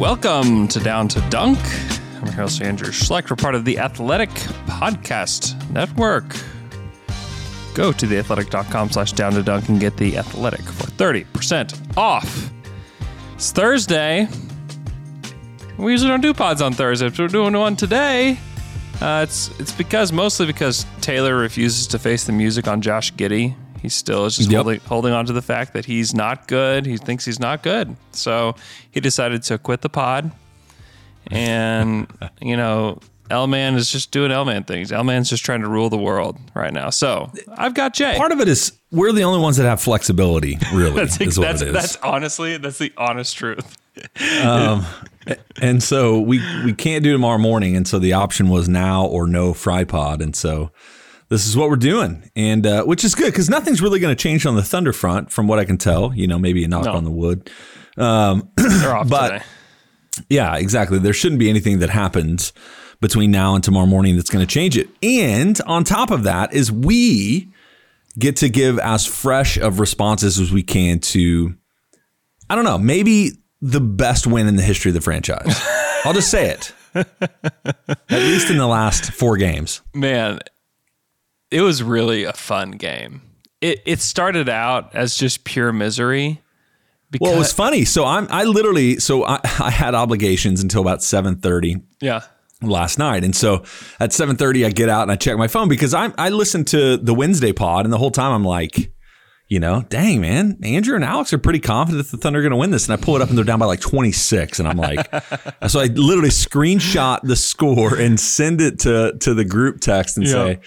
Welcome to Down to Dunk. I'm your host, Andrew Schlecht. We're part of the Athletic Podcast Network. Go to theathletic.com slash down to dunk and get the Athletic for 30% off. It's Thursday. We usually don't do pods on Thursdays, but we're doing one today. Uh, it's it's because mostly because Taylor refuses to face the music on Josh Giddey. He still is just Yep. holding, holding on to the fact that he's not good. He thinks he's not good. So he decided to quit the pod. And, you know, L Man is just doing L Man things. L Man's just trying to rule the world right now. So I've got Jay. Part of it is we're the only ones that have flexibility, really, that's, is what that's, it is. that's honestly, that's the honest truth. and so we we can't do tomorrow morning, and so the option was now or no fry pod, and so this is what we're doing, and uh, which is good because nothing's really going to change on the Thunder front, from what I can tell. You know, maybe a knock No. on the wood. Um, They're off But- today. Yeah, exactly. There shouldn't be anything that happens between now and tomorrow morning that's going to change it. And on top of that is we get to give as fresh of responses as we can to I don't know, maybe the best win in the history of the franchise. I'll just say it. At least in the last 4 games. man, it was really a fun game. It it started out as just pure misery. Because, Well, it was funny. So I'm I literally so I, I had obligations until about 7:30 yeah, last night. And so at 7:30 I get out and I check my phone because I I listened to the Wednesday pod and the whole time I'm like, you know, dang man, Andrew and Alex are pretty confident that the Thunder are going to win this and I pull it up and they're down by like 26 and I'm like so I literally screenshot the score and send it to to the group text and Yeah. say,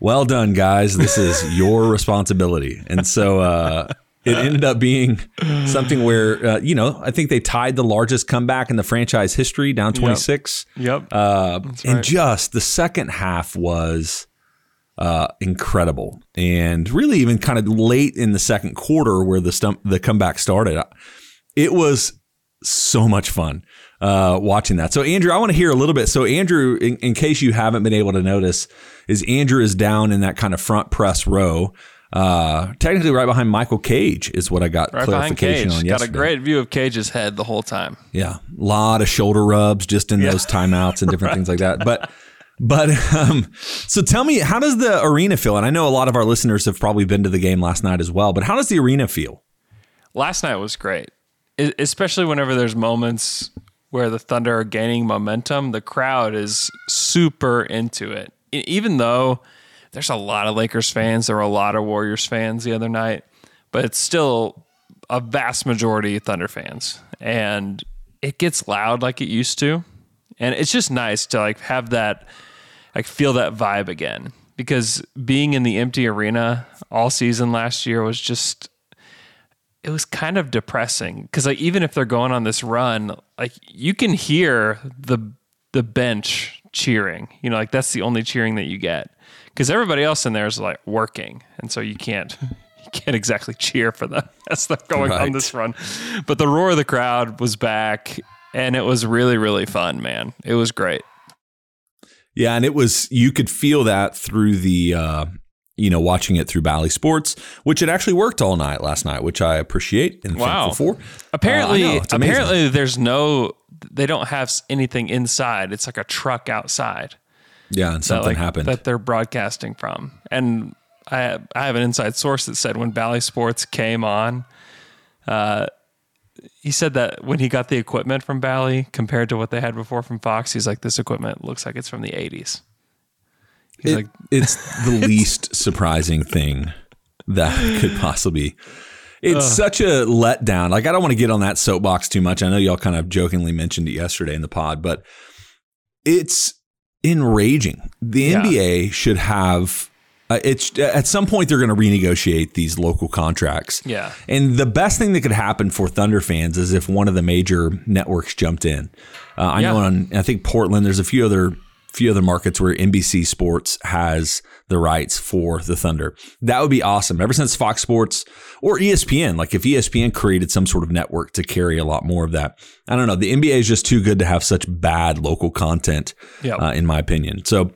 "Well done guys, this is your responsibility." And so uh it ended up being something where, uh, you know, I think they tied the largest comeback in the franchise history, down 26. yep. Uh, and just the second half was uh, incredible, and really even kind of late in the second quarter where the stump, the comeback started, it was so much fun uh, watching that. So Andrew, I want to hear a little bit. So Andrew, in, in case you haven't been able to notice, is Andrew is down in that kind of front press row. Uh, technically, right behind Michael Cage is what I got right clarification on Got a great view of Cage's head the whole time. Yeah, a lot of shoulder rubs just in those timeouts and different things like that. But but um, so tell me, how does the arena feel? And I know a lot of our listeners have probably been to the game last night as well. But how does the arena feel? Last night was great, especially whenever there's moments where the Thunder are gaining momentum. The crowd is super into it, even though there's a lot of Lakers fans. There were a lot of Warriors fans the other night, but it's still a vast majority Thunder fans, and it gets loud like it used to, and it's just nice to like have that, like feel that vibe again. Because being in the empty arena all season last year was just it was kind of depressing because like even if they're going on this run, like you can hear the the bench cheering. You know, like that's the only cheering that you get because everybody else in there is like working, and so you can't you can't exactly cheer for them as they're going on this run. But the roar of the crowd was back, and it was really really fun, man. It was great. Yeah, and it was you could feel that through the uh, you know watching it through Bally Sports, which it actually worked all night last night, which I appreciate and Wow. thankful for. Apparently, Uh, know, apparently, there's no. They don't have anything inside. It's like a truck outside. yeah, and that, something like, happened. that they're broadcasting from. And I I have an inside source that said when Bally Sports came on, uh, he said that when he got the equipment from Bally compared to what they had before from Fox, he's like, this equipment looks like it's from the '80s. He's It- like, it's the least surprising thing that could possibly be. It's such a letdown. Like I don't want to get on that soapbox too much. I know y'all kind of jokingly mentioned it yesterday in the pod, but it's enraging. The Yeah. NBA should have Uh, it's at some point they're going to renegotiate these local contracts. Yeah. And the best thing that could happen for Thunder fans is if one of the major networks jumped in. Uh, I know Yeah. on I think Portland there's a few other few other markets where NBC Sports has the rights for the Thunder. That would be awesome. Ever since Fox Sports or ESPN, like if ESPN created some sort of network to carry a lot more of that. I don't know. The NBA is just too good to have such bad local content, Yep. uh, in my opinion. So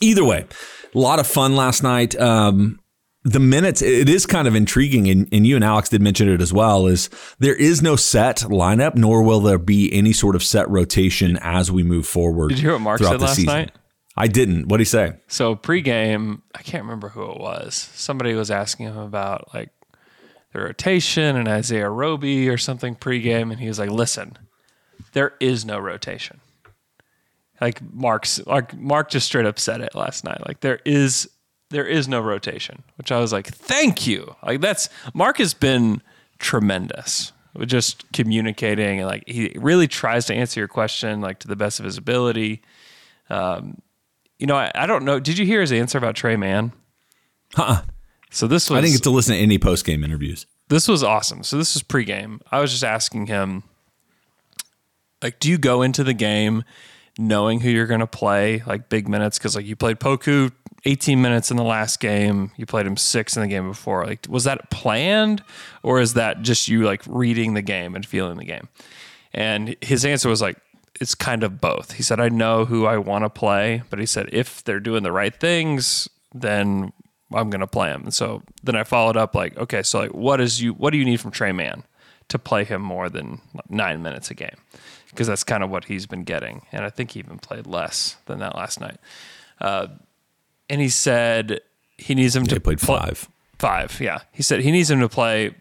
either way, a lot of fun last night. Um, the minutes, it is kind of intriguing, and, and you and Alex did mention it as well. Is there is no set lineup, nor will there be any sort of set rotation as we move forward. Did you hear what Mark said last season. night? I didn't. What did he say? So pregame, I can't remember who it was. Somebody was asking him about like the rotation and Isaiah Roby or something pregame, and he was like, "Listen, there is no rotation." Like Mark's, like Mark just straight up said it last night. Like there is, there is no rotation. Which I was like, "Thank you." Like that's Mark has been tremendous with just communicating and like he really tries to answer your question like to the best of his ability. Um, you know, I, I don't know. Did you hear his answer about Tre Mann? Huh. So this was I didn't get to listen to any post game interviews. this was awesome. So this was pregame. I was just asking him, like, do you go into the game knowing who you're going to play, like big minutes? Because like you played Poku 18 minutes in the last game, you played him six in the game before. Like, was that planned, or is that just you like reading the game and feeling the game? And his answer was like, it's kind of both. He said, I know who I want to play, but he said, if they're doing the right things, then I'm going to play him. And so then I followed up like, okay, so like, what is you, what do you need from Tre Mann to play him more than nine minutes a game? Because that's kind of what he's been getting. And I think he even played less than that last night. Uh, and he said he needs him to played pl- five. Five, yeah. He said he needs him to play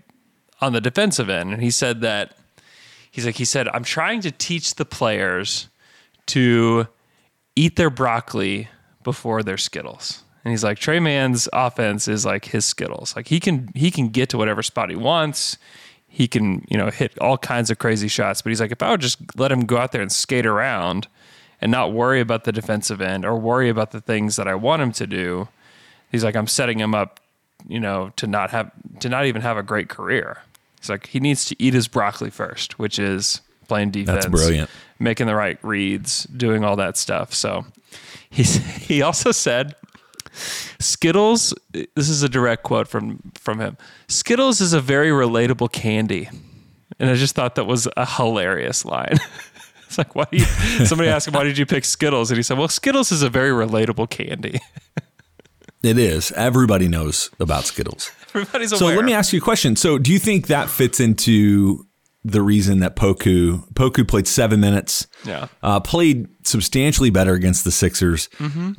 on the defensive end, and he said that he's like he said I'm trying to teach the players to eat their broccoli before their Skittles. And he's like Tre Mann's offense is like his Skittles. Like he can he can get to whatever spot he wants. He can, you know, hit all kinds of crazy shots, but he's like if I would just let him go out there and skate around and not worry about the defensive end or worry about the things that I want him to do, he's like I'm setting him up, you know, to not have to not even have a great career. He's like he needs to eat his broccoli first, which is playing defense. brilliant. Making the right reads, doing all that stuff. So he's he also said Skittles, this is a direct quote from from him. Skittles is a very relatable candy. And I just thought that was a hilarious line. it's like, why do you, somebody asked him, why did you pick Skittles? And he said, well, Skittles is a very relatable candy. It is. Everybody knows about Skittles. Everybody's aware. So let me ask you a question. So do you think that fits into the reason that Poku Poku played seven minutes? Yeah. Uh, played substantially better against the Sixers.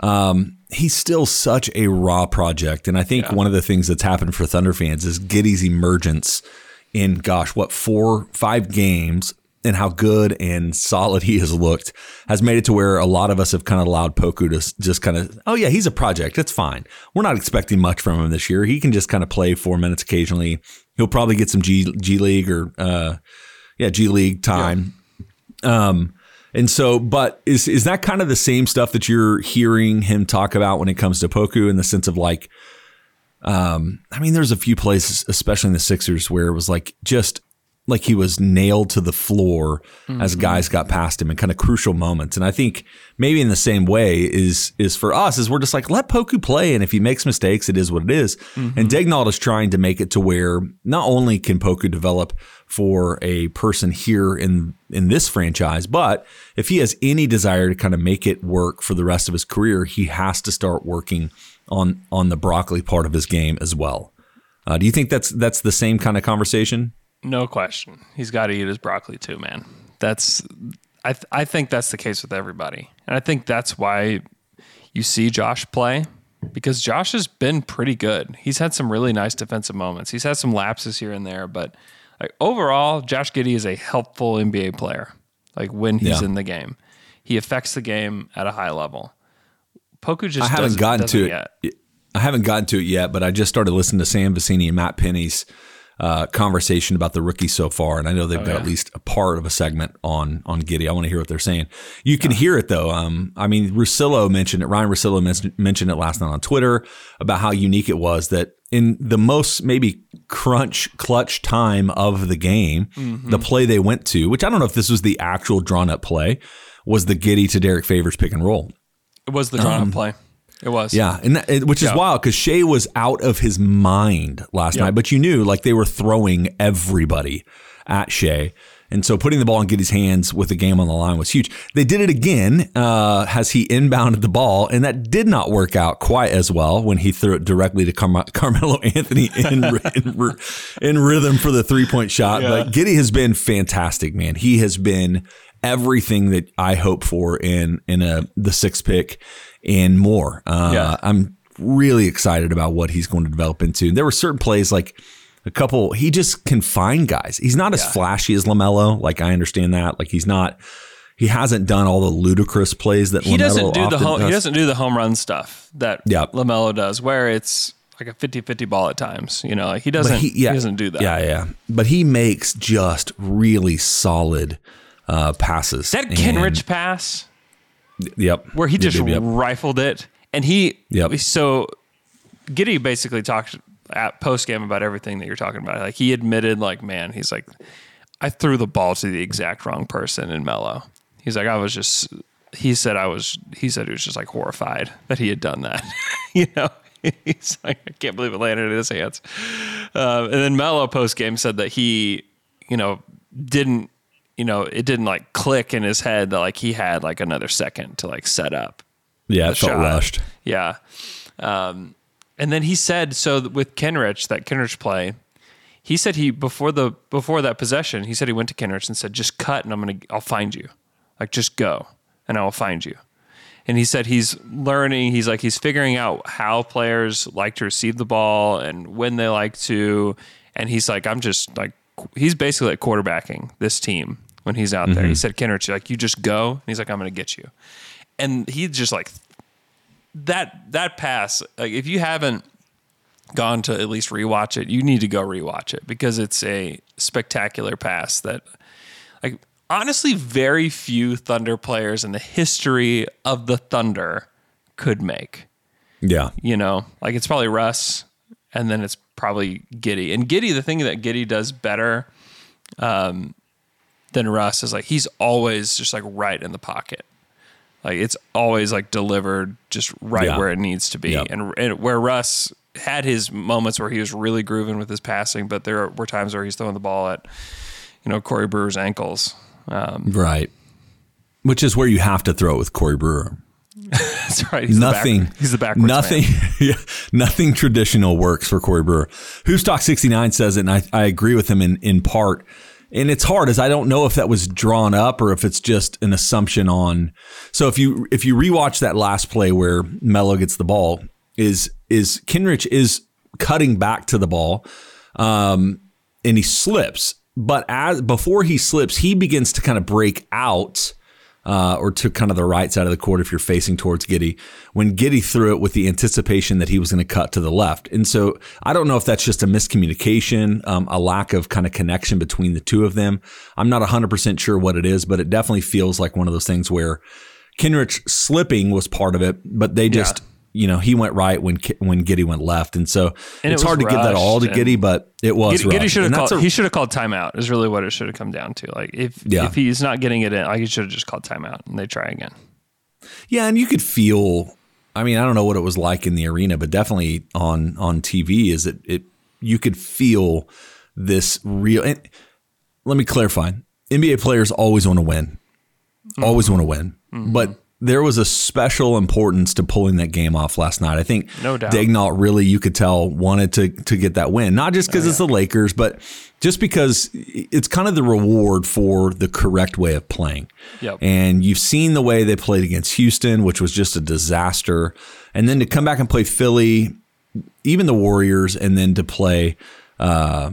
Um, he's still such a raw project, and I think one of the things that's happened for Thunder fans is Giddey's emergence in gosh, what four, five games. And how good and solid he has looked has made it to where a lot of us have kind of allowed Poku to just kind of, oh yeah, he's a project. That's fine. We're not expecting much from him this year. He can just kind of play four minutes occasionally. He'll probably get some G G League or uh, yeah G League time. Um, and so, but is is that kind of the same stuff that you're hearing him talk about when it comes to Poku in the sense of like, um, I mean, there's a few places, especially in the Sixers, where it was like just like he was nailed to the floor as guys got past him in kind of crucial moments. And I think maybe in the same way is is for us is we're just like let Poku play, and if he makes mistakes, it is what it is. And Daigneault is trying to make it to where not only can Poku develop for a person here in in this franchise, but if he has any desire to kind of make it work for the rest of his career, he has to start working on on the broccoli part of his game as well. Uh, do you think that's that's the same kind of conversation? No question. He's got to eat his broccoli too, man. That's I th- I think that's the case with everybody. And I think that's why you see Josh play because Josh has been pretty good. He's had some really nice defensive moments. He's had some lapses here and there, but like overall, Josh Giddey is a helpful NBA player. Like when he's Yeah. in the game, he affects the game at a high level. Poku just I haven't gotten to yet. it. I haven't gotten to it yet, but I just started listening to Sam Vecenie and Matt Penny's uh, conversation about the rookies so far, and I know they've got yeah. at least a part of a segment on on Giddey. I want to hear what they're saying. You can hear it though. Um, I mean, Russillo mentioned it. Ryan Russillo men- mentioned it last night on Twitter about how unique it was that in the most maybe crunch clutch time of the game, the play they went to, which I don't know if this was the actual drawn up play, was the Giddey to Derrick Favors pick and roll. It was the drawn up play. It was. Yeah, and that, it- which is Yeah. wild because Shai was out of his mind last night, but you knew like they were throwing everybody at Shai. And so putting the ball in Giddey's hands with the game on the line was huge. They did it again uh, as he inbounded the ball, and that did not work out quite as well when he threw it directly to Carm- Carmelo Anthony in, in, in, in rhythm for the three point shot. But Giddey has been fantastic, man. He has been everything that I hope for in in a the sixth pick and more. Uh, Yeah. I'm really excited about what he's going to develop into. There were certain plays like a couple. He just can find guys. He's not as flashy as Lamelo. Like I understand that. Like he's not. He hasn't done all the ludicrous plays that He LaMelo doesn't do the home, he does. doesn't do the home run stuff that Yep. Lamelo does, where it's like a 50-50 ball at times. You know, like he doesn't. But he, doesn't do that. Yeah, yeah. But he makes just really solid uh, passes. That Kenrich pass Yep. where he just yep, yep. rifled it, and he. Yep. So Giddey basically talked at post game about everything that you're talking about. Like he admitted, like, man, he's like, I threw the ball to the exact wrong person in Melo. He's like, I was just. He said I was. He said he was just like horrified that he had done that. you know. He's like, I can't believe it landed in his hands. Um, and then Melo post game said that he, you know, didn't, you know, it didn't like click in his head that like he had like another second to like set up Yeah, it felt shot. rushed. Yeah. Um, and then he said so with Kenrich, that Kenrich play, he said he before the before that possession, he said he went to Kenrich and said, "Just cut, and I'm gonna I'll find you, like just go, and I will find you." And he said he's learning. He's like he's figuring out how players like to receive the ball and when they like to. And he's like, I'm just like he's basically like quarterbacking this team when he's out there. He said, Kenrich, like you just go. And he's like, I'm gonna get you. And he just like that that pass, like if you haven't gone to at least rewatch it, you need to go rewatch it because it's a spectacular pass that like honestly very few Thunder players in the history of the Thunder could make. Yeah. You know, like it's probably Russ and then it's probably Giddey. And Giddey, the thing that Giddey does better um, than Russ is like he's always just like right in the pocket. Like it's always like delivered just right Yeah. where it needs to be. Yep. And, and where Russ had his moments where he was really grooving with his passing, but there were times where he's throwing the ball at, you know, Corey Brewer's ankles. Um, Right. Which is where you have to throw it with Corey Brewer. that's right. He's nothing. The back, he's the backwards Nothing. yeah, nothing traditional works for Corey Brewer. Who's Talk sixty nine says it, and I, I agree with him in in part. And it's hard as I don't know if that was drawn up or if it's just an assumption on. So if you if you rewatch that last play where Melo gets the ball, is is Kenrich is cutting back to the ball, um, and he slips. But as before he slips, he begins to kind of break out uh, or to kind of the right side of the court if you're facing towards Giddey, when Giddey threw it with the anticipation that he was going to cut to the left. And so I don't know if that's just a miscommunication, um, a lack of kind of connection between the two of them. I'm not 100% sure what it is, but it definitely feels like one of those things where Kenrich slipping was part of it, but they just. You know, he went right when when Giddey went left, and so And it's was hard to give that all to Giddey, but it was Giddey, Giddey should have called. a- he should have called timeout. Is really what it should have come down to. Like if Yeah. if he's not getting it in, like he should have just called timeout and they try again. Yeah, and you could feel. I mean, I don't know what it was like in the arena, but definitely on on TV, is it it you could feel this real. And let me clarify: NBA players always want to win, always want to win, mm-hmm. but. There was a special importance to pulling that game off last night. I think No doubt. Daigneault really, you could tell, wanted to to get that win. Not just because it's the Lakers, but just because it's kind of the reward for the correct way of playing. Yep. And you've seen the way they played against Houston, which was just a disaster. And then to come back and play Philly, even the Warriors, and then to play uh,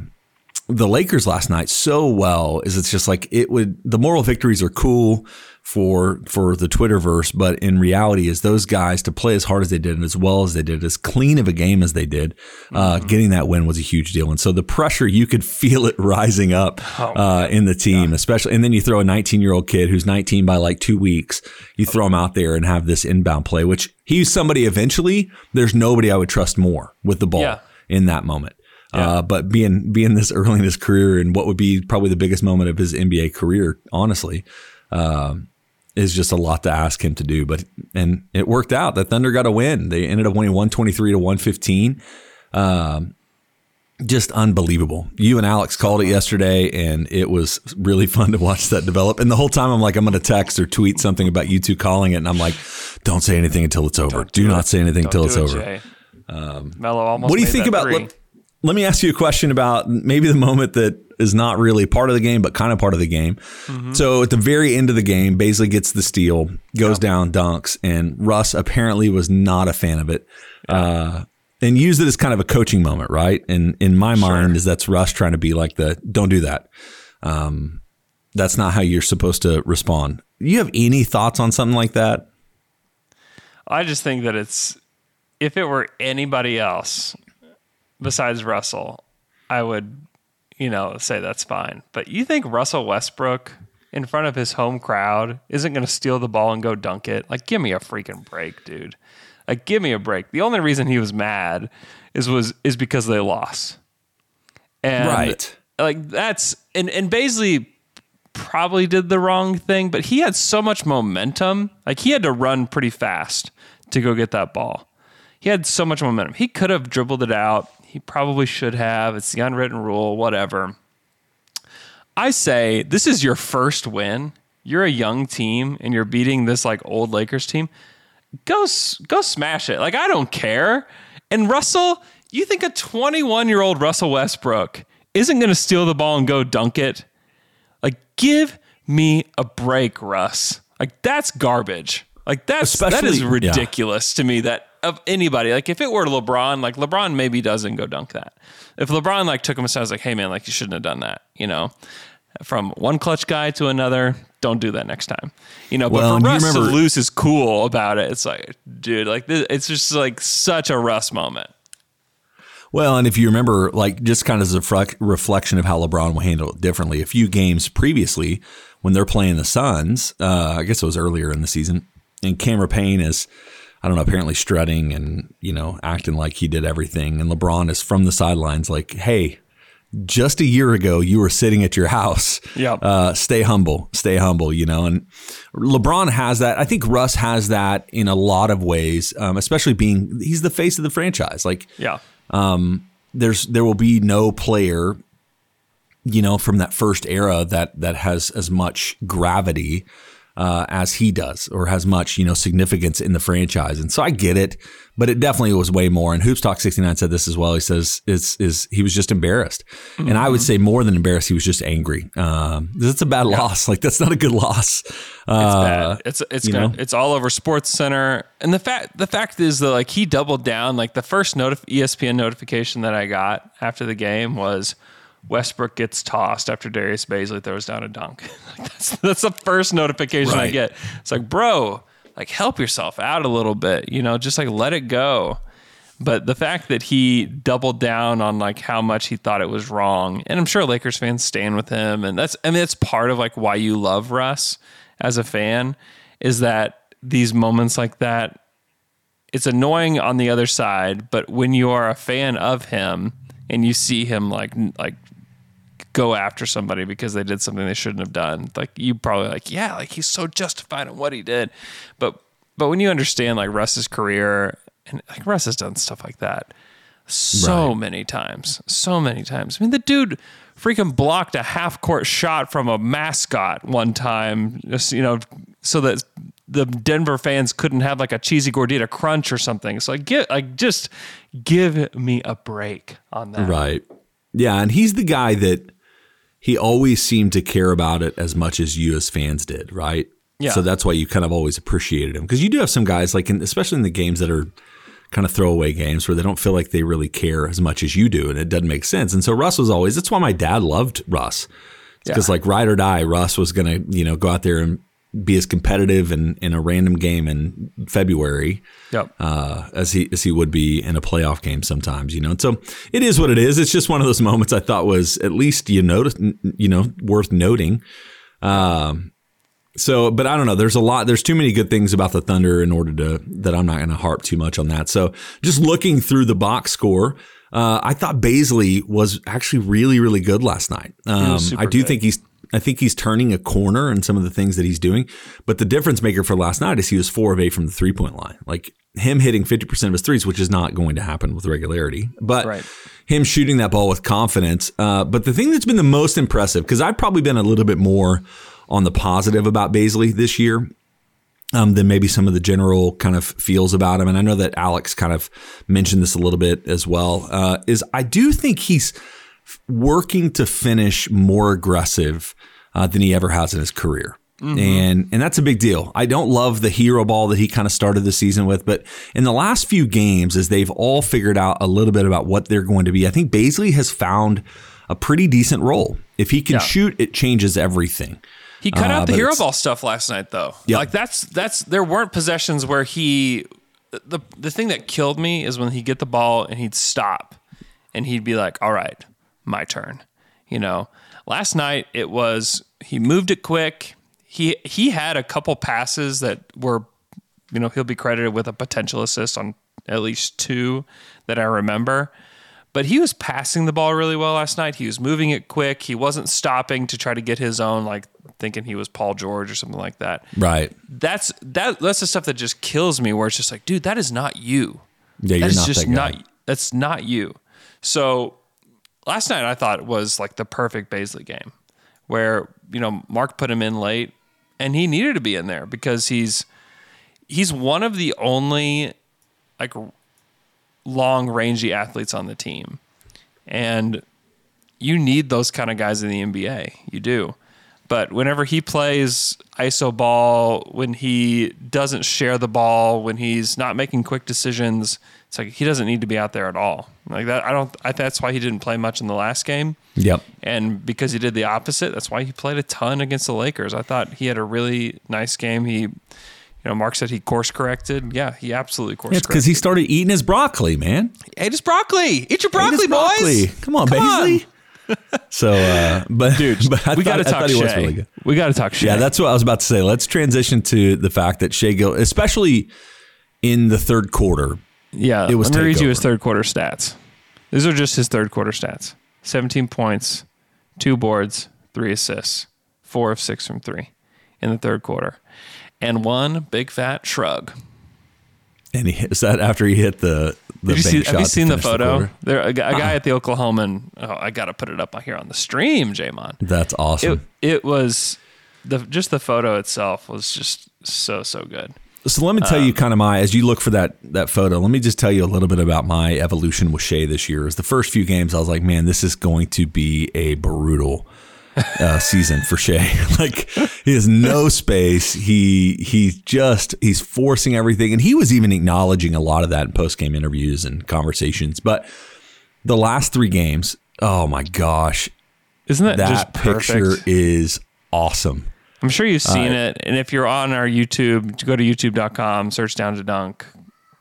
the Lakers last night so well is it's just like it would the moral victories are cool for for the Twitterverse, but in reality, is those guys to play as hard as they did and as well as they did, as clean of a game as they did, uh, mm-hmm. getting that win was a huge deal. And so the pressure you could feel it rising up oh, uh, in the team, yeah. especially. And then you throw a 19 year old kid who's 19 by like two weeks, you throw him out there and have this inbound play, which he's somebody eventually. There's nobody I would trust more with the ball yeah. in that moment. Yeah. Uh, but being being this early in his career and what would be probably the biggest moment of his NBA career, honestly, um, is just a lot to ask him to do. But and it worked out. The Thunder got a win. They ended up winning one twenty three to one fifteen. Um, just unbelievable. You and Alex called it yesterday, and it was really fun to watch that develop. And the whole time, I'm like, I'm going to text or tweet something about you two calling it, and I'm like, don't say anything until it's over. Do, do, not say anything until it's it, over. Um, Melo almost. What do you think about? Let, let me ask you a question about maybe the moment that is not really part of the game, but kind of part of the game. Mm-hmm. So at the very end of the game, Bazley gets the steal, goes yeah. down, dunks, and Russ apparently was not a fan of it. Yeah. Uh, and used it as kind of a coaching moment, right? And in my sure. mind, is that's Russ trying to be like the don't do that. Um, that's not how you're supposed to respond. You have any thoughts on something like that? I just think that it's if it were anybody else besides Russell, I would you know, say that's fine. But you think Russell Westbrook in front of his home crowd isn't going to steal the ball and go dunk it? Like, give me a freaking break, dude. Like, give me a break. The only reason he was mad is was is because they lost. And right. Like that's and and Bazley probably did the wrong thing, but he had so much momentum. Like he had to run pretty fast to go get that ball. He had so much momentum. He could have dribbled it out. He probably should have. It's the unwritten rule, whatever. I say this is your first win. You're a young team and you're beating this like old Lakers team. Go go smash it. Like I don't care. And Russell, you think a 21 year old Russell Westbrook isn't going to steal the ball and go dunk it? Like give me a break, Russ. Like that's garbage. Like that's Especially, that is ridiculous yeah. to me that of anybody. Like if it were LeBron, like LeBron maybe doesn't go dunk that. If LeBron like took him aside, was like, hey man, like you shouldn't have done that. You know, from one clutch guy to another, don't do that next time. You know, well, but for Russ remember, to lose is cool about it. It's like, dude, like this, it's just like such a Russ moment. Well, and if you remember, like just kind of as a reflection of how LeBron will handle it differently, a few games previously when they're playing the Suns, uh, I guess it was earlier in the season, and Cameron Payne is I don't know, apparently strutting and, you know, acting like he did everything. And LeBron is from the sidelines like, hey, just a year ago you were sitting at your house. Yeah. Uh, stay humble, stay humble, you know. And LeBron has that. I think Russ has that in a lot of ways, um, especially being he's the face of the franchise. Like, yeah. Um, there's there will be no player, you know, from that first era that that has as much gravity uh, as he does or has much, you know, significance in the franchise. And so I get it, but it definitely was way more. And Hoops Talk 69 said this as well. He says it's, is he was just embarrassed. Mm-hmm. And I would mm-hmm. say more than embarrassed, he was just angry. Um, it's a bad yeah. loss. Like that's not a good loss. Uh, it's bad. It's, it's, gonna, it's all over Sports Center. And the fact, the fact is that like he doubled down, like the first notif- ESPN notification that I got after the game was, Westbrook gets tossed after Darius Bazley throws down a dunk. that's, that's the first notification right. I get. It's like, bro, like help yourself out a little bit, you know, just like let it go. But the fact that he doubled down on like how much he thought it was wrong, and I'm sure Lakers fans stand with him, and that's I mean it's part of like why you love Russ as a fan is that these moments like that, it's annoying on the other side, but when you are a fan of him and you see him like like go after somebody because they did something they shouldn't have done. Like you probably like, yeah, like he's so justified in what he did. But but when you understand like Russ's career and like Russ has done stuff like that so right. many times. So many times. I mean the dude freaking blocked a half court shot from a mascot one time, just, you know, so that the Denver fans couldn't have like a cheesy gordita crunch or something. So like get like just give me a break on that. Right. Yeah, and he's the guy that he always seemed to care about it as much as you as fans did, right? Yeah. So that's why you kind of always appreciated him because you do have some guys like, in, especially in the games that are kind of throwaway games where they don't feel like they really care as much as you do, and it doesn't make sense. And so Russ was always. That's why my dad loved Russ because like ride or die, Russ was going to you know go out there and be as competitive in, in a random game in February Yep. uh, as he as he would be in a playoff game sometimes, you know. And so it is what it is. It's just one of those moments I thought was at least you notice, you know, worth noting. Um, so, but I don't know. There's a lot. There's too many good things about the Thunder in order to that I'm not going to harp too much on that. So, just looking through the box score, uh, I thought Bazley was actually really, really good last night. Um, I do good. think he's. I think he's turning a corner in some of the things that he's doing. But the difference maker for last night is he was four of eight from the three point line. Like him hitting 50% of his threes, which is not going to happen with regularity. But Right. him shooting that ball with confidence. Uh, but the thing that's been the most impressive, because I've probably been a little bit more on the positive about Bazley this year um, than maybe some of the general kind of feels about him. And I know that Alex kind of mentioned this a little bit as well. Uh, is I do think he's working to finish more aggressive uh, than he ever has in his career. And and that's a big deal. I don't love the hero ball that he kind of started the season with, but in the last few games, as they've all figured out a little bit about what they're going to be, I think Bazley has found a pretty decent role. If he can Yeah. shoot, it changes everything. He cut Uh, out the hero ball stuff last night, though. Yeah. Like that's that's there weren't possessions where he the the thing that killed me is when he'd get the ball and he'd stop and he'd be like, "All right, my turn." You know, last night it was he moved it quick. He he had a couple passes that were, you know, he'll be credited with a potential assist on at least two that I remember. But he was passing the ball really well last night. He was moving it quick. He wasn't stopping to try to get his own, like thinking he was Paul George or something like that. Right. That's that. That's the stuff that just kills me. Where it's just like, dude, that is not you. Yeah, you're That is not just that guy. not. That's not you. So last night I thought was like the perfect Bazley game, where you know Mark put him in late, and he needed to be in there because he's he's one of the only like long rangy athletes on the team, and you need those kind of guys in the NBA. You do. But whenever he plays ISO ball, when he doesn't share the ball, when he's not making quick decisions, it's like he doesn't need to be out there at all. Like that, I don't. I, that's why he didn't play much in the last game. Yep. And because he did the opposite, that's why he played a ton against the Lakers. I thought he had a really nice game. He, you know, Mark said he course corrected. Yeah, he absolutely course corrected. It's because he started eating his broccoli, man. ate his broccoli. Eat your Ate his broccoli, boys. Come on, Come on. So, uh, but Dude, but I we got to talk he Shai. was really good. We got to talk Shai. Yeah, that's what I was about to say. Let's transition to the fact that Shai Gill, especially in the third quarter, Yeah, It was let me read you his third quarter stats. These are just his third quarter stats: seventeen points, two boards, three assists, four of six from three in the third quarter, and one big fat shrug. and he is that after he hit the the Did you see, have you seen the photo? quarter? there, a, a guy ah. at the Oklahoman. Oh, I got to put it up here on the stream, Jamon. That's It awesome. it was the just the photo itself was just so so good. So let me tell Um, you kind of my as you look for that that photo. Let me just tell you a little bit about my evolution with Shai this year. Is the first few games I was like, man, this is going to be a brutal uh, season for Shai. like he has no space. He he's just he's forcing everything, and he was even acknowledging a lot of that in post game interviews and conversations. But the last three games, oh my gosh, Isn't that, that just perfect? picture is awesome. I'm sure you've seen it. And if you're on our YouTube, go to youtube.com, search down to dunk,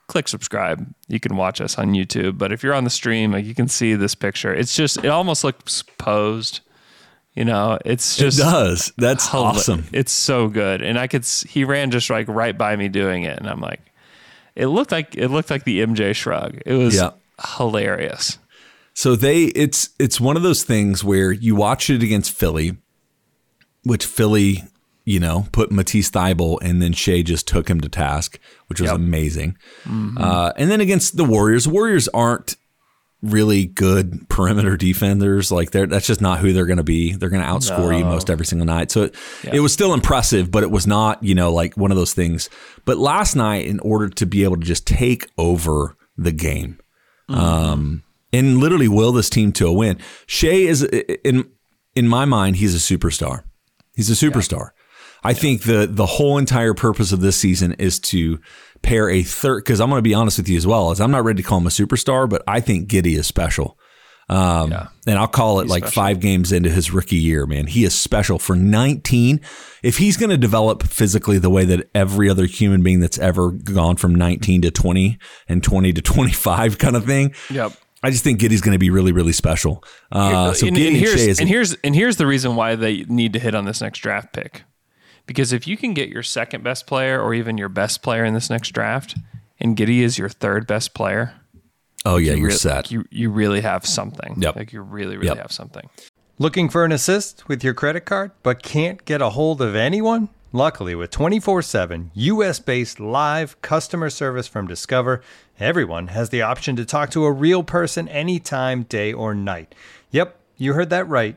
click subscribe. You can watch us on YouTube. But if you're on the stream, like you can see this picture. It's just, it almost looks posed. You know, it's just it does. That's hila- awesome. It's so good. And I could he ran just like right by me doing it. And I'm like, it looked like, it looked like the MJ shrug. It was Yeah. hilarious. So they it's it's one of those things where you watch it against Philly, which Philly, you know, put Matisse Thybulle and then Shai just took him to task, which was Yep. amazing. Uh, and then against the Warriors, Warriors aren't really good perimeter defenders. Like they're that's just not who they're going to be. They're going to outscore you most every single night. So it, it was still impressive, but it was not you know like one of those things. But last night, in order to be able to just take over the game, um, and literally will this team to a win. Shai is in in my mind, he's a superstar. He's a superstar. I think the the whole entire purpose of this season is to pair a third because I'm going to be honest with you as well as I'm not ready to call him a superstar, but I think Giddey is special. Um, Yeah. and I'll call it He's like special. five games into his rookie year, man. He is special for 19. If he's going to develop physically the way that every other human being that's ever gone from 19 to 20 and 20 to 25 kind of thing, Yep. I just think Giddey's going to be really, really special. Uh, so and, Giddey and and, here's, is and here's and here's the reason why they need to hit on this next draft pick, because if you can get your second best player or even your best player in this next draft, and Giddey is your third best player, oh yeah, you're really- set. You you really have something. Yep. Like you really really Yep. have something. Looking for an assist with your credit card, but can't get a hold of anyone? Luckily, with 24 7 US based live customer service from Discover, everyone has the option to talk to a real person anytime, day or night. Yep, you heard that right.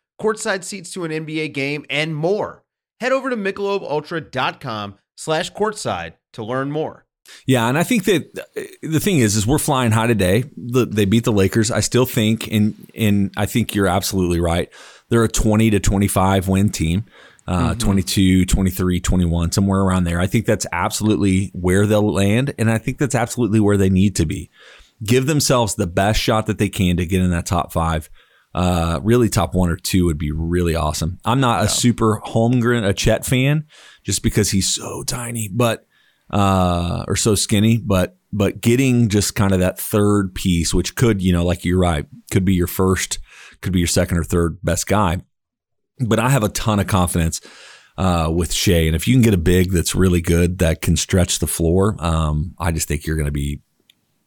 courtside seats to an NBA game, and more. Head over to michelobultra.com slash courtside to learn more. Yeah, and I think that uh, the thing is, is we're flying high today. The, they beat the Lakers. I still think, and and I think you're absolutely right. They're a 20 to 25 win team, uh, 22, 23, 21, somewhere around there. I think that's absolutely where they'll land, and I think that's absolutely where they need to be. Give themselves the best shot that they can to get in that top five. Uh, really, top one or two would be really awesome. I'm not a super Holmgren, a Chet fan, just because he's so tiny, but uh, or so skinny, but but getting just kind of that third piece, which could, you know, like you're right, could be your first, could be your second or third best guy. But I have a ton of confidence uh, with Shai, and if you can get a big that's really good that can stretch the floor, um, I just think you're going to be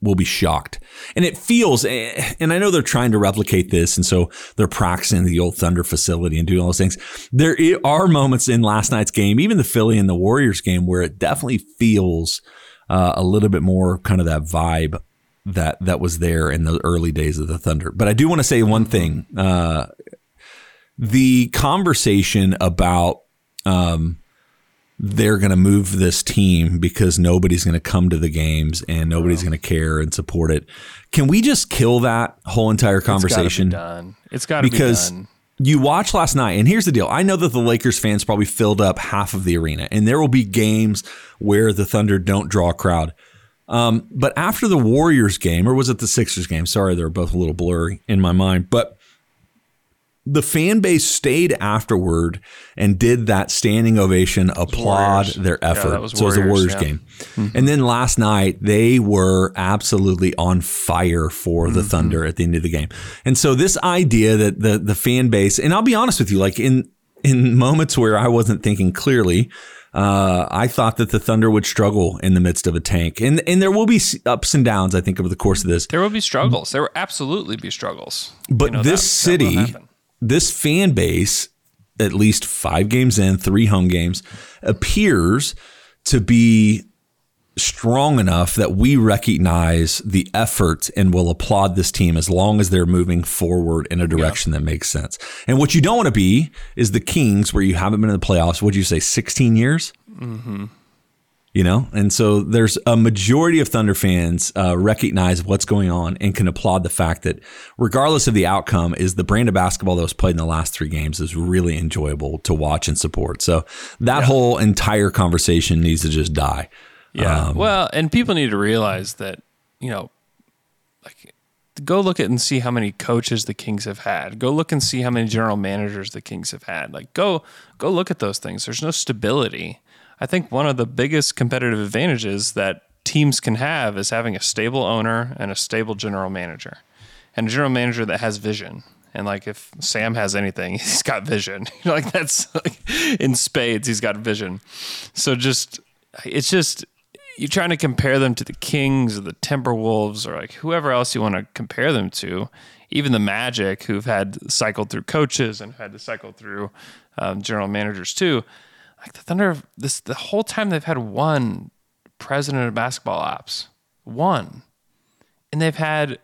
will be shocked. And it feels, eh, and I know they're trying to replicate this, and so they're practicing the old Thunder facility and doing all those things. There are moments in last night's game, even the Philly and the Warriors game, where it definitely feels uh, a little bit more kind of that vibe that that was there in the early days of the Thunder. But I do want to say one thing: uh, the conversation about um, they're going to move this team because nobody's going to come to the games and nobody's going to care and support it. Can we just kill that whole entire conversation? It's gotta be done. It's got to be because done. you watched last night, and here's the deal. I know that the Lakers fans probably filled up half of the arena, and there will be games where the Thunder don't draw a crowd. Um, but after the Warriors game, or was it the Sixers game? Sorry, they're both a little blurry in my mind. But the fan base stayed afterward and did that standing ovation, applaud their Yeah, effort. that was so it was the Warriors, yeah. game. And then last night, they were absolutely on fire for Mm-hmm. the Thunder at the end of the game. And so this idea that the the fan base, and I'll be honest with you, like in in moments where I wasn't thinking clearly, uh, I thought that the Thunder would struggle in the midst of a tank, and and there will be ups and downs. I think over the course of this, There will be struggles. There will absolutely be struggles. but You know, this that- that city, happen. This fan base, at least five games in, three home games, appears to be strong enough that we recognize the effort and will applaud this team as long as they're moving forward in a direction that makes sense. And what you don't want to be is the Kings, where you haven't been in the playoffs. what'd you say 16 years? Mm-hmm. You know, and so there's a majority of Thunder fans uh, recognize what's going on and can applaud the fact that, regardless of the outcome, is the brand of basketball that was played in the last three games is really enjoyable to watch and support. So that whole entire conversation needs to just die. Yeah. Um, well, and people need to realize that, you know, like go look at and see how many coaches the Kings have had. Go look and see how many general managers the Kings have had. Like go go look at those things. There's no stability. I think one of the biggest competitive advantages that teams can have is having a stable owner and a stable general manager. And a general manager that has vision. And like if Sam has anything, he's got vision. like that's like in spades, he's got vision. So just it's just you're trying to compare them to the Kings or the Timberwolves or like whoever else you want to compare them to, even the Magic, who've had cycled through coaches and had to cycle through um, general managers too. Like the Thunder, of this the whole time they've had one president of basketball ops. one, and they've had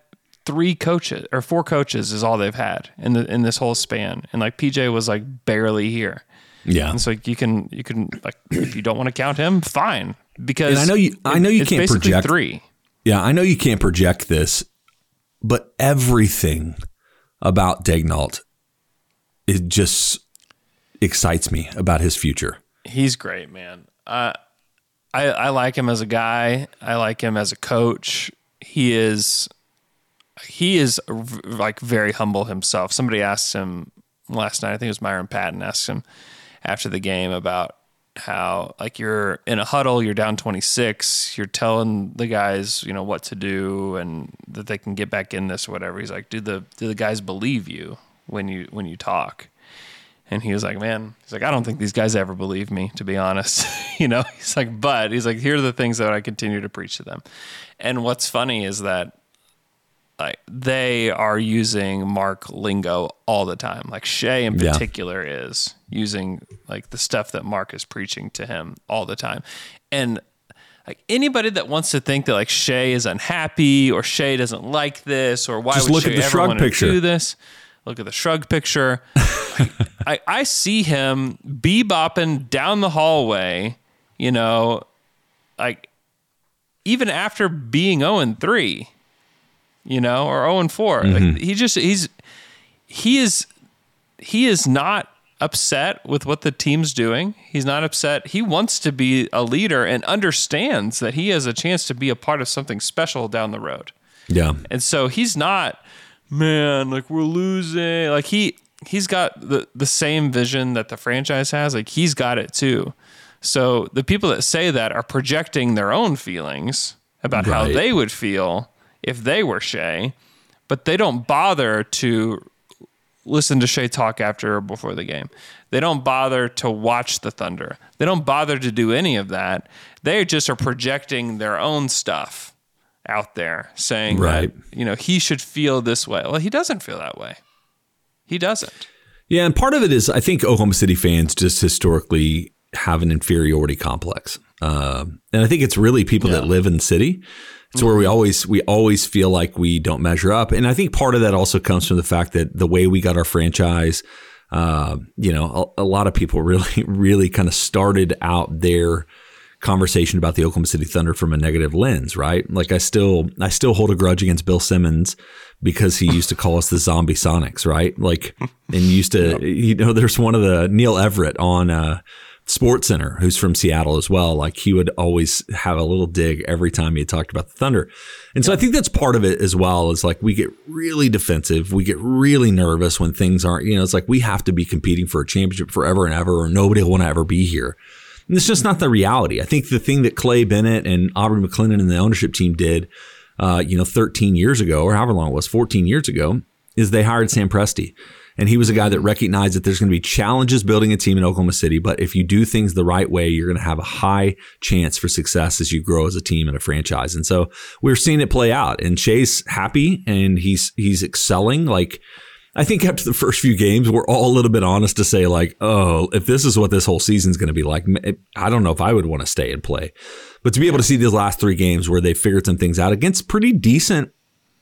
three coaches or four coaches is all they've had in the in this whole span, and like PJ was like barely here. Yeah. And it's like you can you can like if you don't want to count him, fine. Because And I know you- I know you can't basically project- three. Yeah, I know you can't project this, but everything about Daigneault it just excites me about his future. He's great, man. Uh, I I like him as a guy. I like him as a coach. He is he is like very humble himself. Somebody asked him last night. I think it was Myron Patton asked him after the game about how like you're in a huddle, you're down 26, you're telling the guys, you know, what to do and that they can get back in this or whatever. He's like, "Do the do the guys believe you when you when you talk?" And he was like, man, he's like, I don't think these guys ever believe me, to be honest. you know, he's like, but he's like, here are the things that I continue to preach to them. And what's funny is that like they are using Mark lingo all the time. Like Shai in Yeah. particular is using like the stuff that Mark is preaching to him all the time. And like anybody that wants to think that like Shai is unhappy or Shai doesn't like this or why Just would look at Shai the ever shrug want to picture. do this? Look at the shrug picture. I, I see him bebopping down the hallway, you know, like even after being 0 and 3, you know, or 0 and 4. Like mm-hmm. he just he's he is he is not upset with what the team's doing. He's not upset. He wants to be a leader and understands that he has a chance to be a part of something special down the road. Yeah. And so he's not, man, like we're losing. Like he he's got the the same vision that the franchise has. Like he's got it too. So the people that say that are projecting their own feelings about how they would feel if they were Shai, but they don't bother to listen to Shai talk after or before the game. They don't bother to watch the Thunder. They don't bother to do any of that. They just are projecting their own stuff out there saying Right. that, you know, he should feel this way. Well, he doesn't feel that way. He doesn't. Yeah, and part of it is I think Oklahoma City fans just historically have an inferiority complex, um, and I think it's really people that live in the city. It's where we always we always feel like we don't measure up, and I think part of that also comes from the fact that the way we got our franchise, uh, you know, a, a lot of people really really kind of started out their conversation about the Oklahoma City Thunder from a negative lens, right? Like I still I still hold a grudge against Bill Simmons because he used to call us the zombie sonics, right? Like and used to you know there's one of the Neil Everett on uh Sports Center, who's from Seattle as well. Like he would always have a little dig every time he talked about the Thunder. And so I think that's part of it as well is like we get really defensive. We get really nervous when things aren't, you know, it's like we have to be competing for a championship forever and ever, or nobody will want to ever be here. And it's just not the reality. I think the thing that Clay Bennett and Aubrey McClendon and the ownership team did, uh, you know, 13 years ago or however long it was, 14 years ago, is they hired Sam Presti. And he was a guy that recognized that there's going to be challenges building a team in Oklahoma City, but if you do things the right way, you're going to have a high chance for success as you grow as a team and a franchise. And so we're seeing it play out. And Shai's happy and he's he's excelling. Like I think after the first few games, we're all a little bit honest to say, like, oh, if this is what this whole season's going to be like, I don't know if I would want to stay and play. But to be able to see these last three games where they figured some things out against pretty decent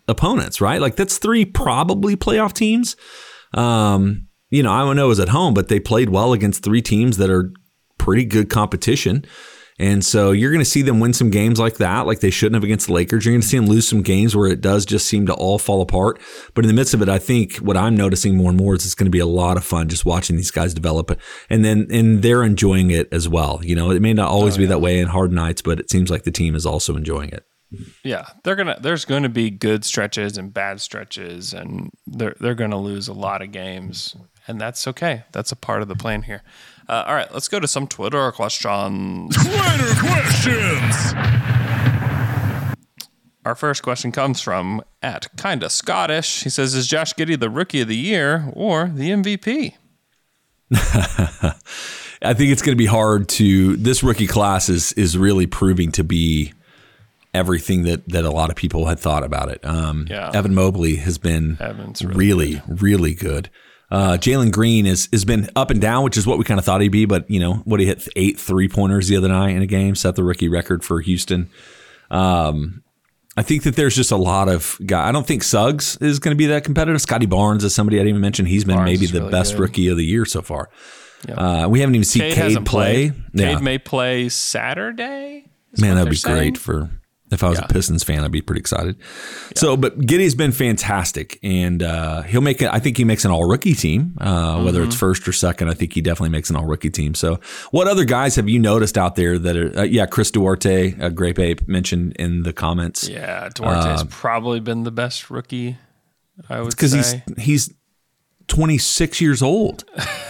opponents, right? Like that's three probably playoff teams. Um, you know, I don't know it was at home, but they played well against three teams that are pretty good competition. And so you're going to see them win some games like that, like they shouldn't have against the Lakers. You're going to see them lose some games where it does just seem to all fall apart. But in the midst of it, I think what I'm noticing more and more is it's going to be a lot of fun just watching these guys develop. And then, and they're enjoying it as well. You know, it may not always oh, be that way in hard nights, but it seems like the team is also enjoying it. Yeah, they're gonna. There's going to be good stretches and bad stretches, and they're they're going to lose a lot of games, and that's okay. That's a part of the plan here. Uh, all right, let's go to some Twitter questions. Twitter questions. Our first question comes from at kinda Scottish. He says, "Is Josh Giddey the Rookie of the Year or the MVP?" I think it's going to be hard to. This rookie class is is really proving to be everything that that a lot of people had thought about it. Um, Yeah. Evan Mobley has been Evan's really, really really, good. Uh, Jalen Green is has been up and down, which is what we kind of thought he'd be. But you know, what he hit eight three pointers the other night in a game, set the rookie record for Houston. Um, I think that there's just a lot of guy. I don't think Suggs is going to be that competitive. Scottie Barnes is somebody I didn't even mention. He's been Barnes maybe the really best good. rookie of the year so far. Uh, we haven't even seen Cade Cade, play. played. Yeah. Cade may play Saturday. Man, that'd be saying. great for if I was Yeah. a Pistons fan. I'd be pretty excited. So, but Giddey's been fantastic, and uh, he'll make it. I think he makes an all rookie team, uh, whether Mm-hmm. it's first or second. I think he definitely makes an all rookie team. So, what other guys have you noticed out there that are? Uh, yeah, Chris Duarte, uh, Grape Ape mentioned in the comments. Yeah, Duarte's probably been the best rookie. I would because he's he's 26 years old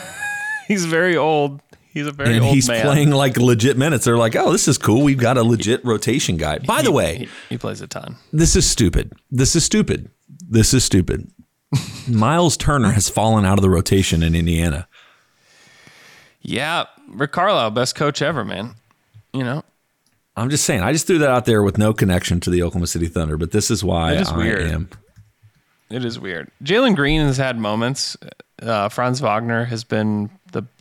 he's very old. He's a very and old he's man. playing like legit minutes. They're like, oh, this is cool. We've got a legit rotation guy. By the way, he, he plays a ton. this is stupid. This is stupid. This is stupid. Myles Turner has fallen out of the rotation in Indiana. Yeah, Rick Carlisle, best coach ever, man. You know, I'm just saying. I just threw that out there with no connection to the Oklahoma City Thunder, but this is why It is I weird. am. it is weird. Jalen Green has had moments. Uh, Franz Wagner has been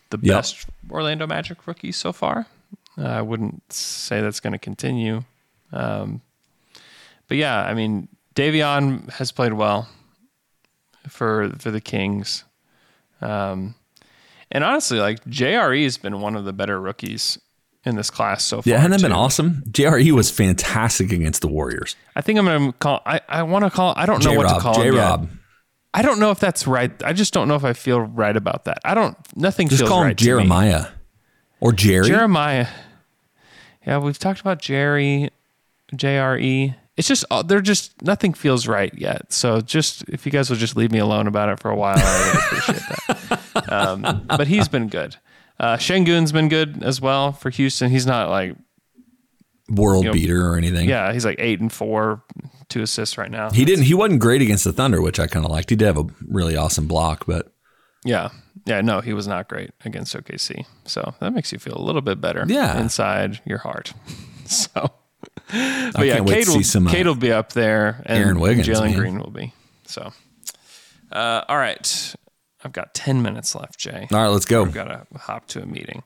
the Yep. best Orlando Magic rookie so far. Uh, I wouldn't say that's going to continue. Um, but yeah, I mean, Davion has played well for for the Kings. Um, and honestly, like JRE has been one of the better rookies in this class so far. Yeah, hasn't that been awesome? JRE was fantastic against the Warriors. I think I'm going to call. I, I want to call. I don't know J what to call J. Rob. I don't know if that's right. I just don't know if I feel right about that. I don't. Nothing Just feels call him right. Jeremiah or Jerry. Jeremiah. Yeah, we've talked about Jerry, JRE. It's just uh, they're just nothing feels right yet. So just if you guys will just leave me alone about it for a while, I would appreciate that. Um, but he's been good. Uh, Sengun's been good as well for Houston. He's not like world you know, beater or anything. yeah, he's like eight and four, two assists right now. He didn't. He wasn't great against the Thunder, which I kind of liked. He did have a really awesome block, but Yeah. Yeah, no, he was not great against OKC. So that makes you feel a little bit better Yeah. inside your heart. so but I yeah, Cade to will, see some, uh, Cade will be up there and Aaron Wiggins, Jalen. Green will be. So uh, all right. I've got 10 minutes left, Jay. all right, let's go. I've got to hop to a meeting.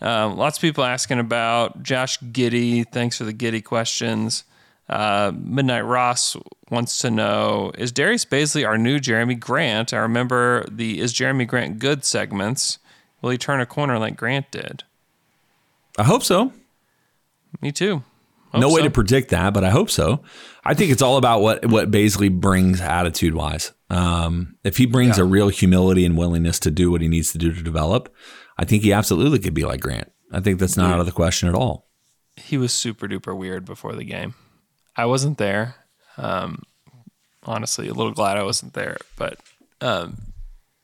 Um, lots of people asking about Josh Giddey. Thanks for the Giddey questions. Uh, Midnight Ross wants to know Is Darius Bazley our new Jerami Grant? I remember the Is Jerami Grant Good segments. Will he turn a corner like Grant did? I hope so. Me too. Hope no way to predict that, but I hope so. I think it's all about what what Baisley brings attitude wise. Um, if he brings a real humility and willingness to do what he needs to do to develop, I think he absolutely could be like Grant. I think that's not out of the question at all. he was super duper weird before the game. I wasn't there. Um, honestly, a little glad I wasn't there. But um,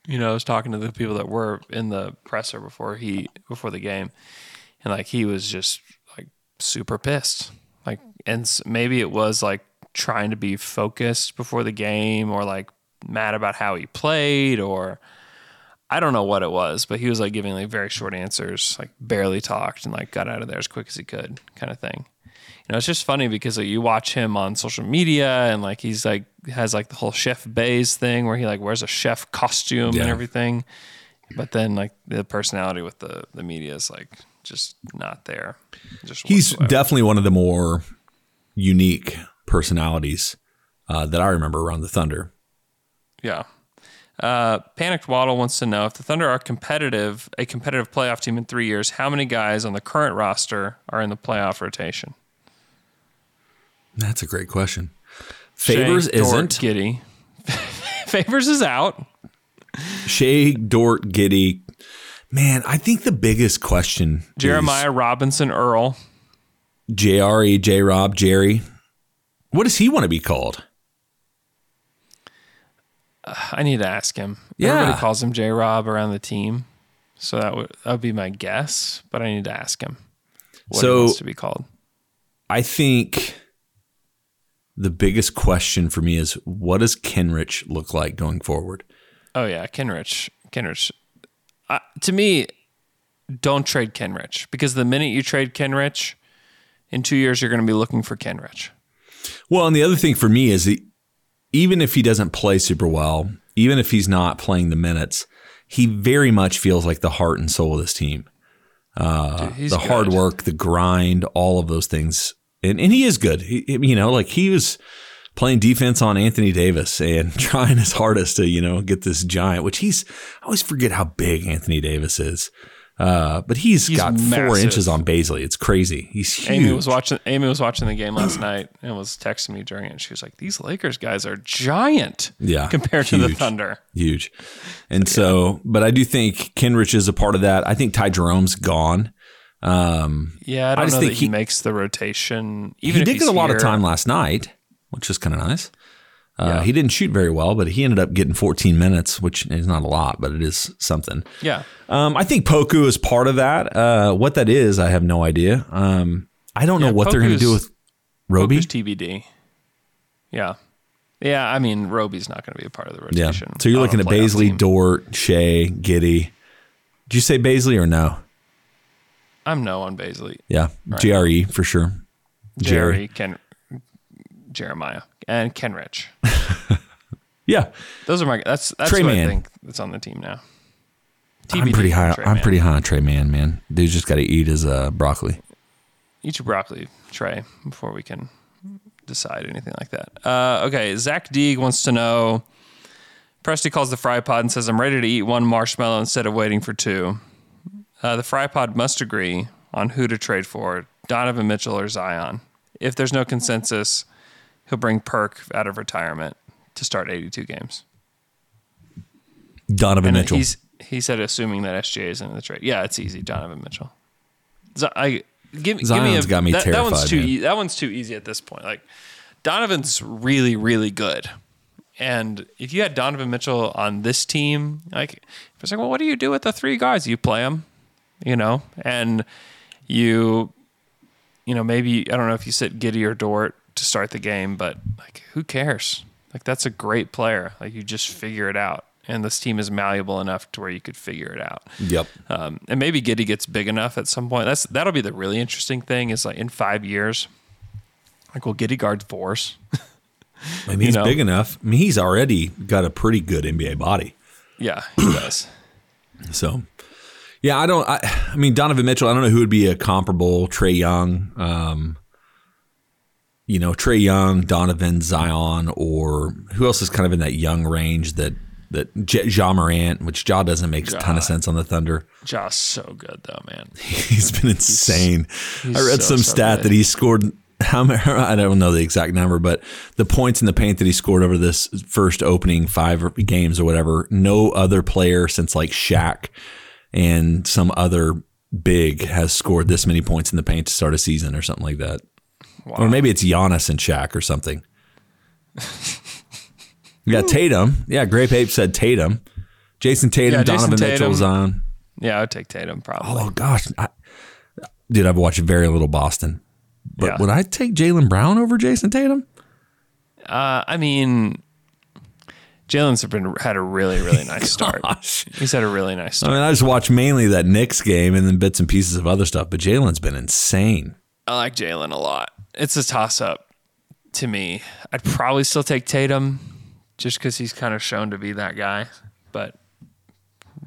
you know, I was talking to the people that were in the presser before he before the game, and like he was just like super pissed. Like, and maybe it was like trying to be focused before the game, or like mad about how he played, or I don't know what it was, but he was like giving like very short answers, like barely talked and like got out of there as quick as he could, kind of thing. You know, it's just funny because like, you watch him on social media and like he's like has like the whole chef Bays thing where he like wears a chef costume and everything, but then like the personality with the the media is like just not there. Just He's whatsoever. definitely one of the more unique personalities uh, that I remember around the Thunder. Yeah. Uh, Panicked Waddle wants to know if the Thunder are competitive, a competitive playoff team in three years, how many guys on the current roster are in the playoff rotation? That's a great question. Favors Shai, isn't. Giddey. Favors is out. Shai, Dort, Giddey. Man, I think the biggest question Jeremiah Robinson Earl. JRE, J Rob, Jerry. What does he want to be called? Uh, I need to ask him. Yeah. Everybody calls him J Rob around the team. So that would that would be my guess, but I need to ask him what So- he wants to be called. I think the biggest question for me is what does Kenrich look like going forward? Oh yeah, Kenrich. Kenrich. Uh, to me, don't trade Kenrich because the minute you trade Kenrich, in two years you're going to be looking for Kenrich. Well, and the other thing for me is that even if he doesn't play super well, even if he's not playing the minutes, he very much feels like the heart and soul of this team. Dude, he's the hard work, the grind, all of those things. And and he is good. He, you know, like he was playing defense on Anthony Davis and trying his hardest to you know get this giant, which he's I always forget how big Anthony Davis is. Uh, but he's He's got four inches on Bazley. It's crazy. He's huge. Amy was watching. Amy was watching the game last night and was texting me during it. And she was like, "These Lakers guys are giant, Yeah, compared to the. Thunder." huge. And so, but I do think Kenrich is a part of that. I think Ty Jerome's gone. Um, Yeah, I don't just know think that he, makes the rotation. Even he did get a lot of time last night, which is kind of nice. Uh, He didn't shoot very well, but he ended up getting 14 minutes, which is not a lot, but it is something. Yeah, Um, I think Poku is part of that. Uh, what that is, I have no idea. Um, I don't Yeah, know what they're going to do with Roby. Poku's TBD. Yeah, yeah. I mean, Roby's not going to be a part of the Yeah. rotation. So you're looking at Bazley. Dort, Shai, Giddey. Did you say Bazley or no? I'm no on Bazley. Yeah, JRE for sure. Jerry, Ken, Jeremiah, and Kenrich. Yeah, Those are my. That's that's Tre who Man. I think that's on the team now. I'm pretty high. I'm Man. pretty high on Tre Mann, man. Dude's just got to eat his uh, broccoli. Eat your broccoli, Tre, before we can decide anything like that. Uh, okay, Zach Deeg wants to know. Presti calls the fry pod and says, "I'm ready to eat one marshmallow instead of waiting for two. Uh, the fry pod must agree on who to trade for: Donovan Mitchell or Zion. If there's no consensus, he'll bring Perk out of retirement to start 82 games. Donovan And Mitchell. he's he said, assuming that SGA is in the trade. Yeah, it's easy. Donovan Mitchell. Z- I give, give me a, Zion's got me that, that one's too e- that one's too easy at this point. Like Donovan's really really good, and if you had Donovan Mitchell on this team, like it's like, well, what do you do with the three guys? You play them, you know, and you, you know, maybe I don't know if you sit Giddey or Dort to start the game, but like who cares? Like that's a great player. Like you just figure it out. And this team is malleable enough to where you could figure it out. Yep. Um, and maybe Giddey gets big enough at some point. That's that'll be the really interesting thing. Is like in five years, like will Giddey guard force? I mean, he's know. big enough. I mean, he's already got a pretty good NBA body. yeah, he does. So, yeah, I don't. I, I mean, Donovan Mitchell. I don't know who would be a comparable Trae Young. Um, you know, Trae Young, Donovan, Zion, or who else is kind of in that young range that that J- Ja Morant, which Ja doesn't make a ton of sense on the Thunder. Josh so good though, man. He's been insane. he's I read so, some so stat good. that he scored. How many? I don't know the exact number, but the points in the paint that he scored over this first opening five games or whatever, no other player since like Shaq and some other big has scored this many points in the paint to start a season or something like that. Or maybe it's Giannis and Shaq or something. you got Tatum. Yeah, Grape Ape said Tatum. Jayson Tatum, Yeah, Jason Donovan Tatum. Mitchell's on. Yeah, I would take Tatum probably. Oh gosh, I, dude, I've watched very little Boston, but Yeah. would I take Jaylen Brown over Jayson Tatum? Uh, I mean, Jaylen's been had a really really nice start. Gosh. He's had a really nice start. I mean, I just watched mainly that Knicks game and then bits and pieces of other stuff, but Jaylen's been insane. I like Jaylen a lot. It's a toss up to me. I'd probably still take Tatum just because he's kind of shown to be that guy. But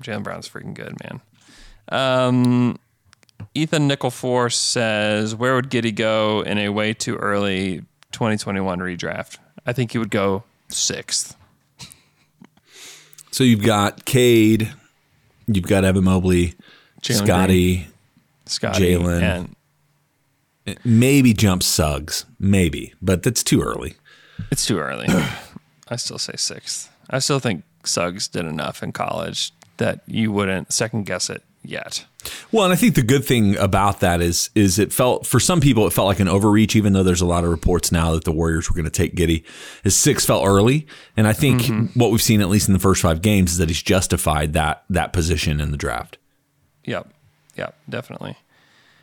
Jaylen Brown's freaking good, man. Um, Ethan Nickelforce says, Where would Giddey go in a way too early 2021 redraft? I think he would go sixth. So you've got Cade, you've got Evan Mobley, Jalen Scottie, Scottie Jalen. and maybe jump Suggs, maybe, but that's too early. It's too early. I still say sixth. I still think Suggs did enough in college that you wouldn't second guess it yet. Well, and I think the good thing about that is is it felt for some people it felt like an overreach, even though there's a lot of reports now that the Warriors were going to take Giddey. His six felt early, and I think Mm-hmm. what we've seen at least in the first five games is that he's justified that that position in the draft. Yep. Yep. Definitely.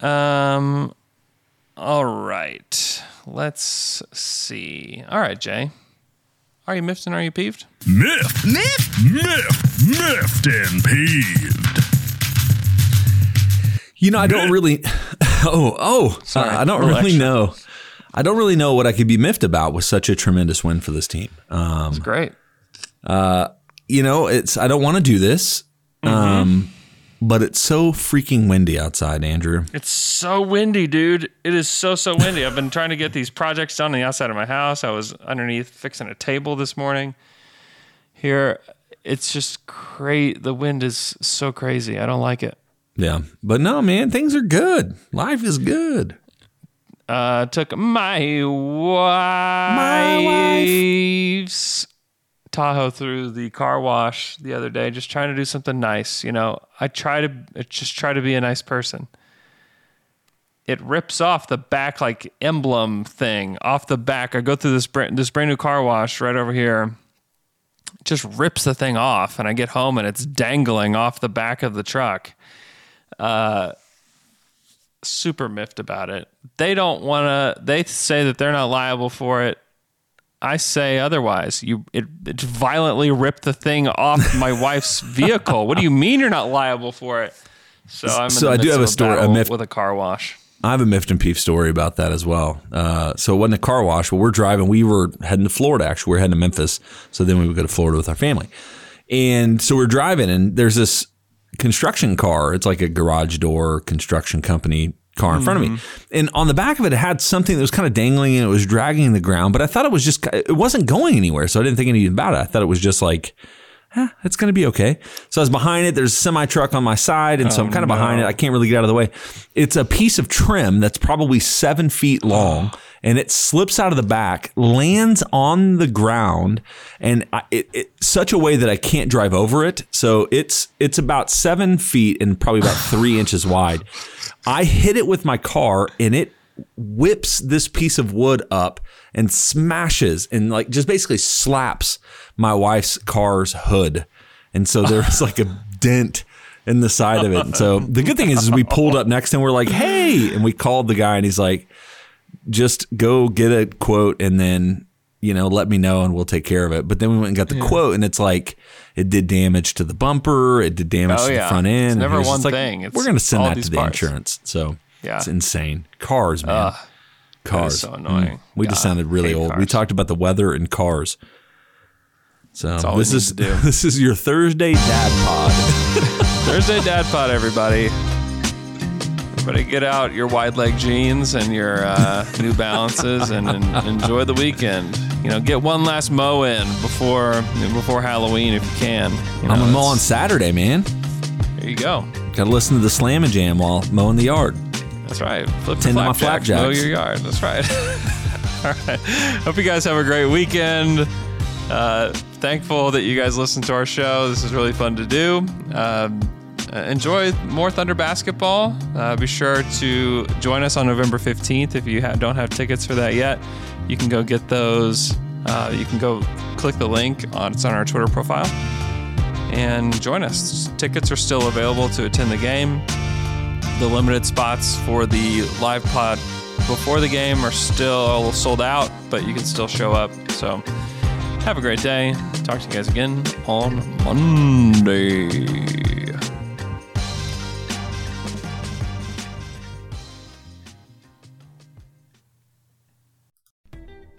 Um, all right. Let's see. All right, Jay. Are you miffed and are you peeved? Miffed. Miffed. Miffed. Miffed and peeved. You know, I don't really. Oh, oh, Sorry, uh, I don't a really know. I don't really know what I could be miffed about with such a tremendous win for this team. Um, It's great. Uh, you know, it's I don't want to do this, Mm-hmm. um, but it's so freaking windy outside, Andrew. It's so windy, dude. It is so so windy. I've been trying to get these projects done on the outside of my house. I was underneath fixing a table this morning. Here, it's just great. The wind is so crazy. I don't like it. Yeah, but no, man, things are good. Life is good. Uh, took my wife. My wife's Tahoe through the car wash the other day, just trying to do something nice. You know, I try to I just try to be a nice person. It rips off the back like emblem thing off the back. I go through this brand, this brand new car wash right over here. Just rips the thing off, and I get home and it's dangling off the back of the truck Uh, super miffed about it. They don't want to. They say that they're not liable for it. I say otherwise. You it, it violently ripped the thing off my wife's vehicle. What do you mean you're not liable for it? So I'm. So I do have a story- a miff- with a car wash. I have a miffed and peeve story about that as well. Uh, so it wasn't a car wash, but we're driving. We were heading to Florida. Actually, we are heading to Memphis. So then we would go to Florida with our family. And so we're driving, and there's this construction car. It's like a garage door construction company car in front of me. And on the back of it, it had something that was kind of dangling and it was dragging the ground. But I thought it was just, it wasn't going anywhere. So I didn't think anything about it. I thought it was just like, eh, it's going to be okay. So I was behind it. There's a semi truck on my side. And so I'm kind of behind it. I can't really get out of the way. It's a piece of trim that's probably seven feet long and it slips out of the back, lands on the ground, and I, it, it such a way that I can't drive over it. So it's it's about seven feet and probably about three inches wide. I hit it with my car, and it whips this piece of wood up and smashes and like just basically slaps my wife's car's hood, and so there was like a dent in the side of it. And so the good thing is, is we pulled up next and we're like, hey, and we called the guy, and he's like just go get a quote and then you know let me know and we'll take care of it but then we went and got the quote and it's like it did damage to the bumper it did damage Oh, to yeah. the front end It's never one like, thing. It's we're going to send that to the parts. insurance so Yeah. it's insane cars man Ugh, cars so annoying. Mm. we just sounded really old we talked about the weather and cars so this is this is your thursday dad pod Thursday Dad Pod, everybody. Everybody, get out your wide leg jeans and your uh, New Balances and, and enjoy the weekend. You know, get one last mow in before before Halloween if you can. You know, i'm gonna mow on saturday man There you go. gotta listen to the slam and jam while mowing the yard That's right. Flip Tend to the my flapjacks, mow your yard. That's right. All right. Hope you guys have a great weekend. Uh, thankful that you guys listen to our show. This is really fun to do. Um, uh, enjoy more Thunder basketball. Uh, be sure to join us on November 15th. If you ha- don't have tickets for that yet, you can go get those. Uh, you can go click the link on it's on our Twitter profile and join us. Tickets are still available to attend the game. The limited spots for the live pod before the game are still sold out, but you can still show up. So have a great day. Talk to you guys again on Monday.